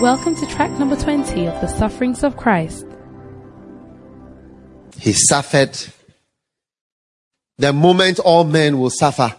Welcome to track number 20 of The Sufferings of Christ. He suffered the moment all men will suffer,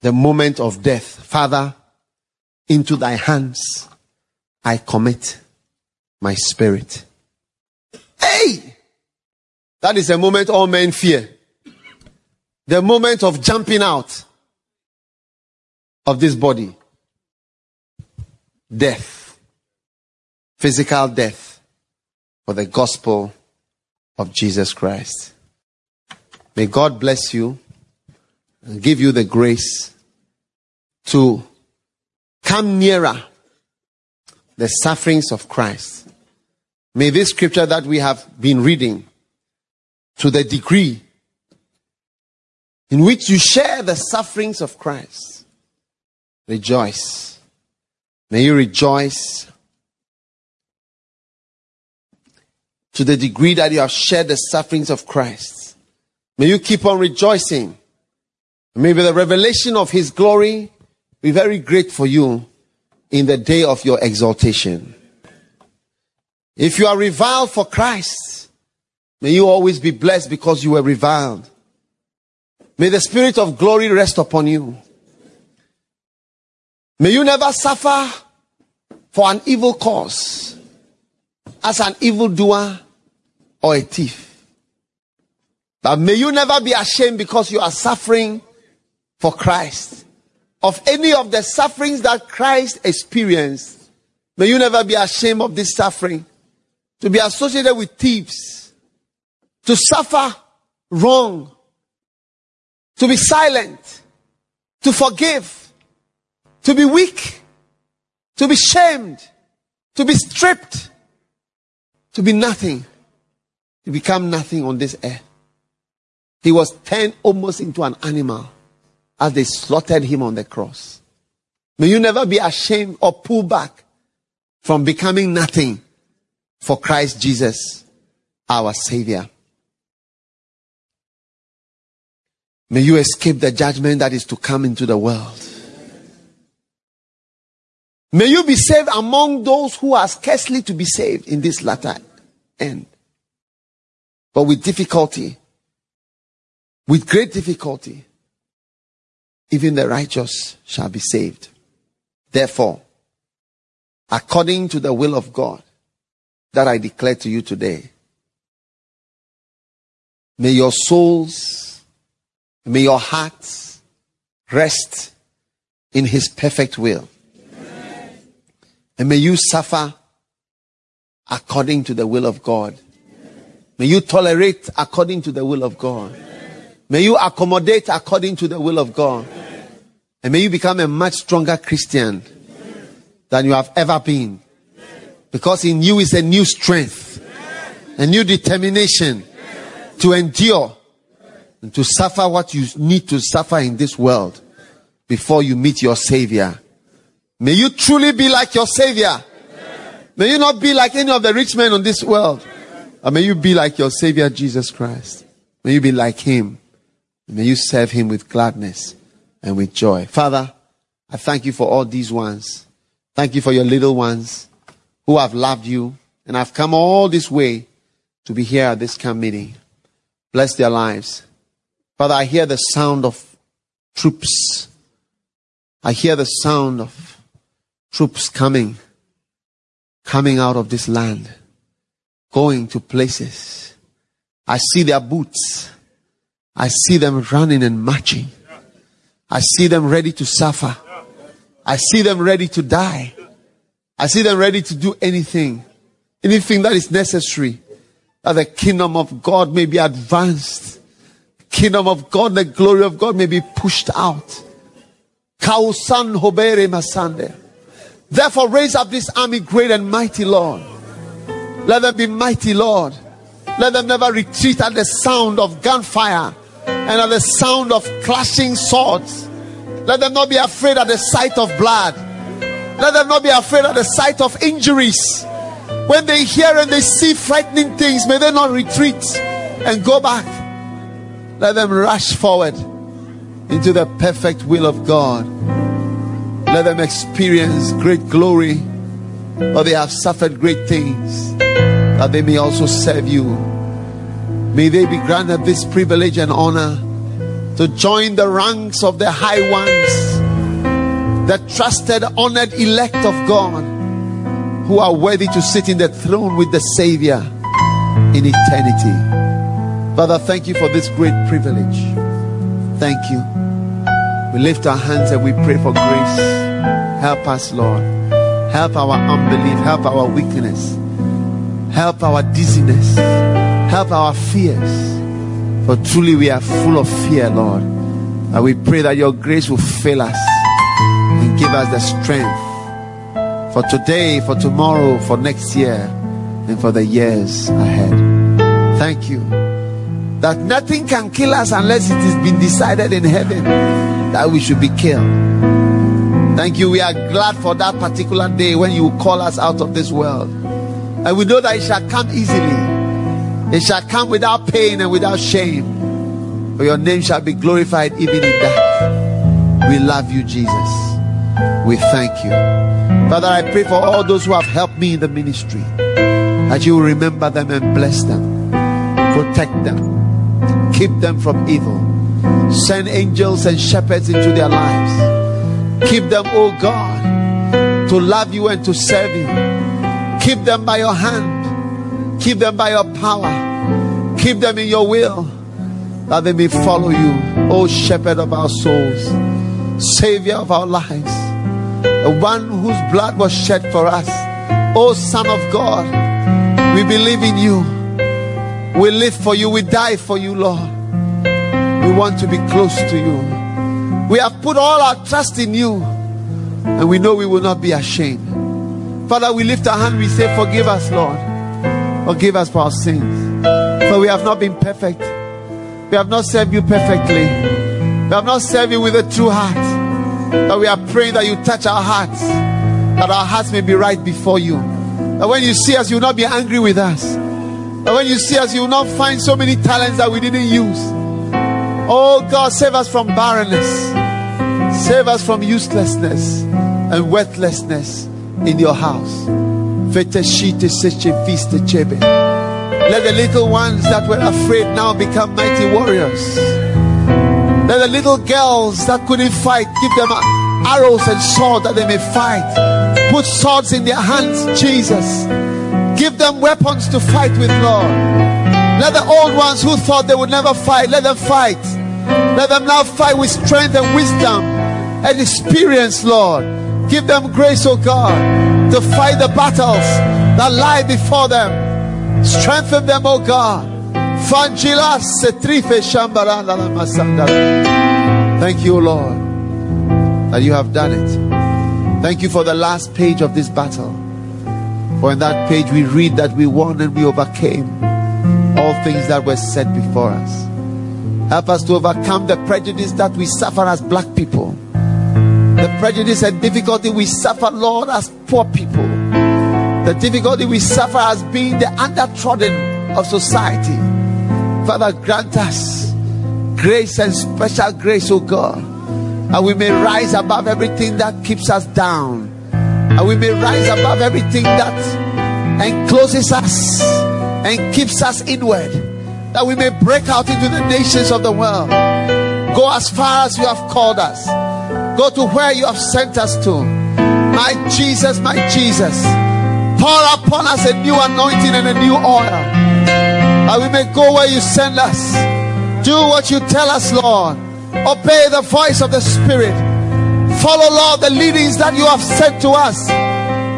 the moment of death. Father, into thy hands I commit my spirit. Hey! That is the moment all men fear. The moment of jumping out of this body. Death. Physical death for the gospel of Jesus Christ. May God bless you and give you the grace to come nearer the sufferings of Christ. May this scripture that we have been reading to the degree in which you share the sufferings of Christ, rejoice. May you rejoice to the degree that you have shared the sufferings of Christ. May you keep on rejoicing. May the revelation of His glory be very great for you in the day of your exaltation. If you are reviled for Christ, may you always be blessed because you were reviled. May the spirit of glory rest upon you. May you never suffer for an evil cause as an evildoer or a thief. But may you never be ashamed because you are suffering for Christ. Of any of the sufferings that Christ experienced, may you never be ashamed of this suffering. To be associated with thieves, to suffer wrong, to be silent, to forgive, to be weak, to be shamed, to be stripped, to be nothing, to become nothing on this earth. He was turned almost into an animal as they slaughtered him on the cross. May you never be ashamed or pull back from becoming nothing for Christ Jesus, our Savior. May you escape the judgment that is to come into the world. May you be saved among those who are scarcely to be saved in this latter end. But with difficulty, with great difficulty, even the righteous shall be saved. Therefore, according to the will of God that I declare to you today, may your souls, may your hearts rest in His perfect will. Amen. And may you suffer according to the will of God. May you tolerate according to the will of God. May you accommodate according to the will of God. And may you become a much stronger Christian than you have ever been. Because in you is a new strength, a new determination to endure and to suffer what you need to suffer in this world before you meet your Savior. May you truly be like your Savior. May you not be like any of the rich men on this world. Or may you be like your Savior Jesus Christ. May you be like Him. May you serve Him with gladness and with joy. Father, I thank you for all these ones. Thank you for your little ones who have loved you and have come all this way to be here at this camp meeting. Bless their lives. Father, I hear the sound of troops. I hear the sound of troops coming, coming out of this land, going to places. I see their boots. I see them running and marching. I see them ready to suffer. I see them ready to die. I see them ready to do anything, anything that is necessary that the kingdom of God may be advanced. Kingdom of God, the glory of God may be pushed out. Kausan hobere masande. Therefore raise up this army great and mighty, Lord. Let them be mighty, Lord. Let them never retreat at the sound of gunfire and at the sound of clashing swords. Let them not be afraid at the sight of blood. Let them not be afraid at the sight of injuries. When they hear and they see frightening things, may they not retreat and go back. Let them rush forward into the perfect will of God. Let them experience great glory but they have suffered great things that they may also serve you. May they be granted this privilege and honor to join the ranks of the high ones, the trusted, honored elect of God, who are worthy to sit in the throne with the Savior in eternity. Father, thank you for this great privilege. Thank you. We lift our hands and we pray for grace. Help us, Lord. Help our unbelief. Help our weakness. Help our dizziness. Help our fears. For truly we are full of fear, Lord. And we pray that your grace will fill us and give us the strength for today, for tomorrow, for next year, and for the years ahead. Thank you that nothing can kill us unless it has been decided in heaven that we should be killed. Thank you. We are glad for that particular day when you call us out of this world. And we know that it shall come easily, it shall come without pain and without shame. For your name shall be glorified even in that. We love you, Jesus. We thank you. Father, I pray for all those who have helped me in the ministry that you will remember them and bless them, protect them, keep them from evil. Send angels and shepherds into their lives. Keep them, oh God, to love you and to serve you. Keep them by your hand. Keep them by your power. Keep them in your will that they may follow you, oh shepherd of our souls, savior of our lives, the one whose blood was shed for us, oh Son of God. We believe in you. We live for you. We die for you, Lord. We want to be close to you. We have put all our trust in you, and we know we will not be ashamed. Father, we lift our hand. We say, Forgive us, Lord. Forgive us for our sins. For we have not been perfect. We have not served you perfectly. We have not served you with a true heart. But we are praying that you touch our hearts, that our hearts may be right before you. That when you see us, you will not be angry with us. That when you see us, you will not find so many talents that we didn't use. Oh God, save us from barrenness. Save us from uselessness and worthlessness in your house. Let the little ones that were afraid now become mighty warriors. Let the little girls that couldn't fight give them arrows and swords that they may fight. Put swords in their hands, Jesus. Give them weapons to fight with, Lord. Let the old ones who thought they would never fight, let them fight. Let them now fight with strength and wisdom and experience, Lord. Give them grace, oh God, to fight the battles that lie before them. Strengthen them, oh God. Thank you, Lord, that you have done it. Thank you for the last page of this battle. For in that page we read that we won and we overcame all things that were set before us. Help us to overcome the prejudice that we suffer as black people. The prejudice and difficulty we suffer, Lord, as poor people. The difficulty we suffer as being the undertrodden of society. Father, grant us grace and special grace, oh God. And we may rise above everything that keeps us down. And we may rise above everything that encloses us and keeps us inward. That we may break out into the nations of the world. Go as far as you have called us. Go to where you have sent us to. My Jesus, my Jesus. Pour upon us a new anointing and a new oil. That we may go where you send us. Do what you tell us, Lord. Obey the voice of the Spirit. Follow, Lord, the leadings that you have sent to us.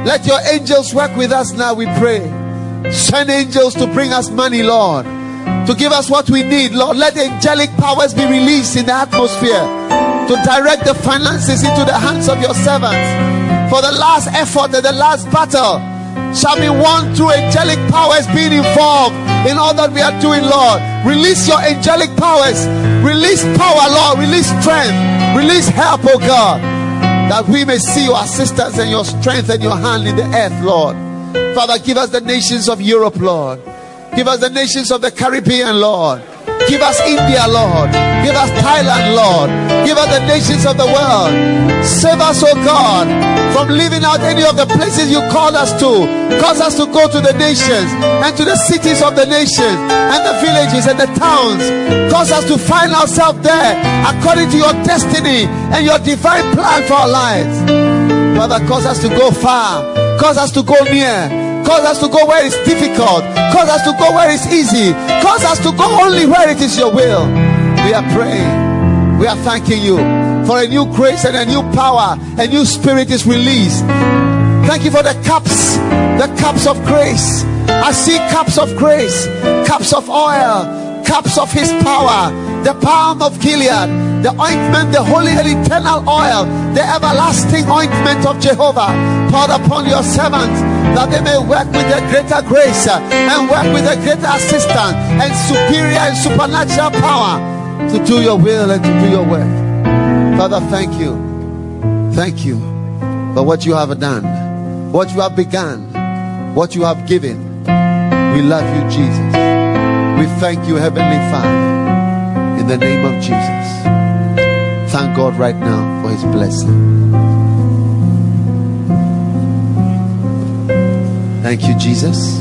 Let your angels work with us now, we pray. Send angels to bring us money, Lord. To give us what we need, Lord. Let angelic powers be released in the atmosphere to direct the finances into the hands of your servants. For the last effort and the last battle shall be won through angelic powers being involved in all that we are doing, Lord. Release your angelic powers. Release power, Lord. Release strength. Release help, oh God. That we may see your assistance and your strength and your hand in the earth, Lord. Father, give us the nations of Europe, Lord. Give us the nations of the Caribbean, Lord. Give us India, Lord. Give us Thailand, Lord. Give us the nations of the world. Save us, oh God, from living out any of the places you called us to. Cause us to go to the nations and to the cities of the nations and the villages and the towns. Cause us to find ourselves there according to your destiny and your divine plan for our lives. Father, cause us to go far. Cause us to go near. Cause us to go where it's difficult. Cause us to go where it's easy. Cause us to go only where it is your will. We are praying. We are thanking you for a new grace and a new power. A new spirit is released. Thank you for the cups, the cups of grace. I see cups of grace, cups of oil, cups of his power, the balm of Gilead, the ointment, the holy and eternal oil, the everlasting ointment of Jehovah poured upon your servants that they may work with a greater grace uh, and work with a greater assistance and superior and supernatural power to do your will and to do your work. Father, thank you. Thank you for what you have done, what you have begun, what you have given. We love you, Jesus. We thank you, Heavenly Father, in the name of Jesus. Thank God right now for his blessing. Thank you, Jesus.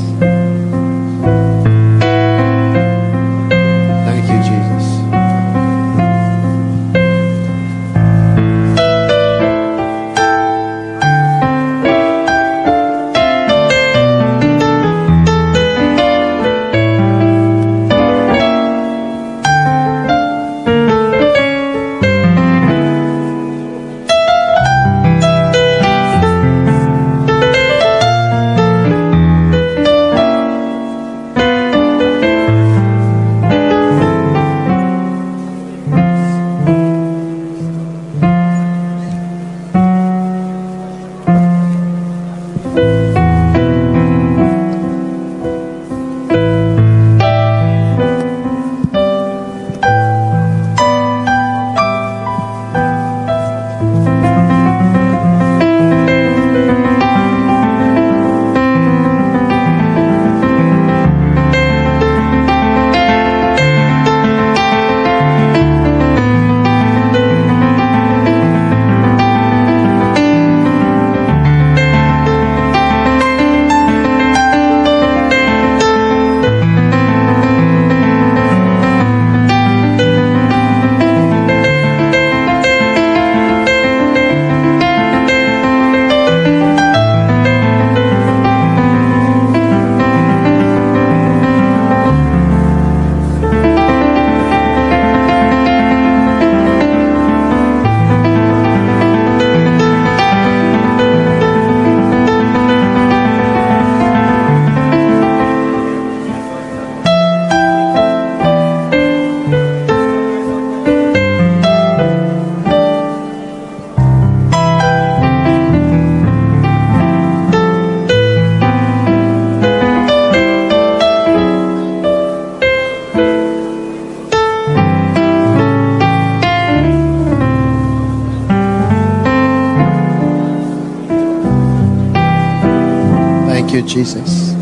Thank you, Jesus.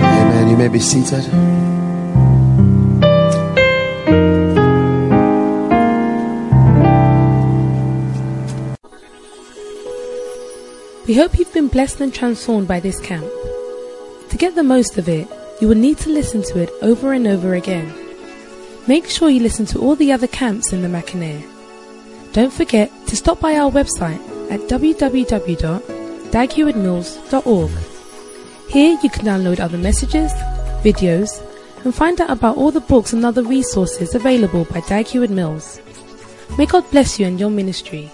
Amen. You may be seated. We hope you've been blessed and transformed by this camp. To get the most of it, you will need to listen to it over and over again. Make sure you listen to all the other camps in the Mackinac. Don't forget to stop by our website at www.daghewardmills.org. Here you can download other messages, videos, and find out about all the books and other resources available by Dag Mills. May God bless you and your ministry.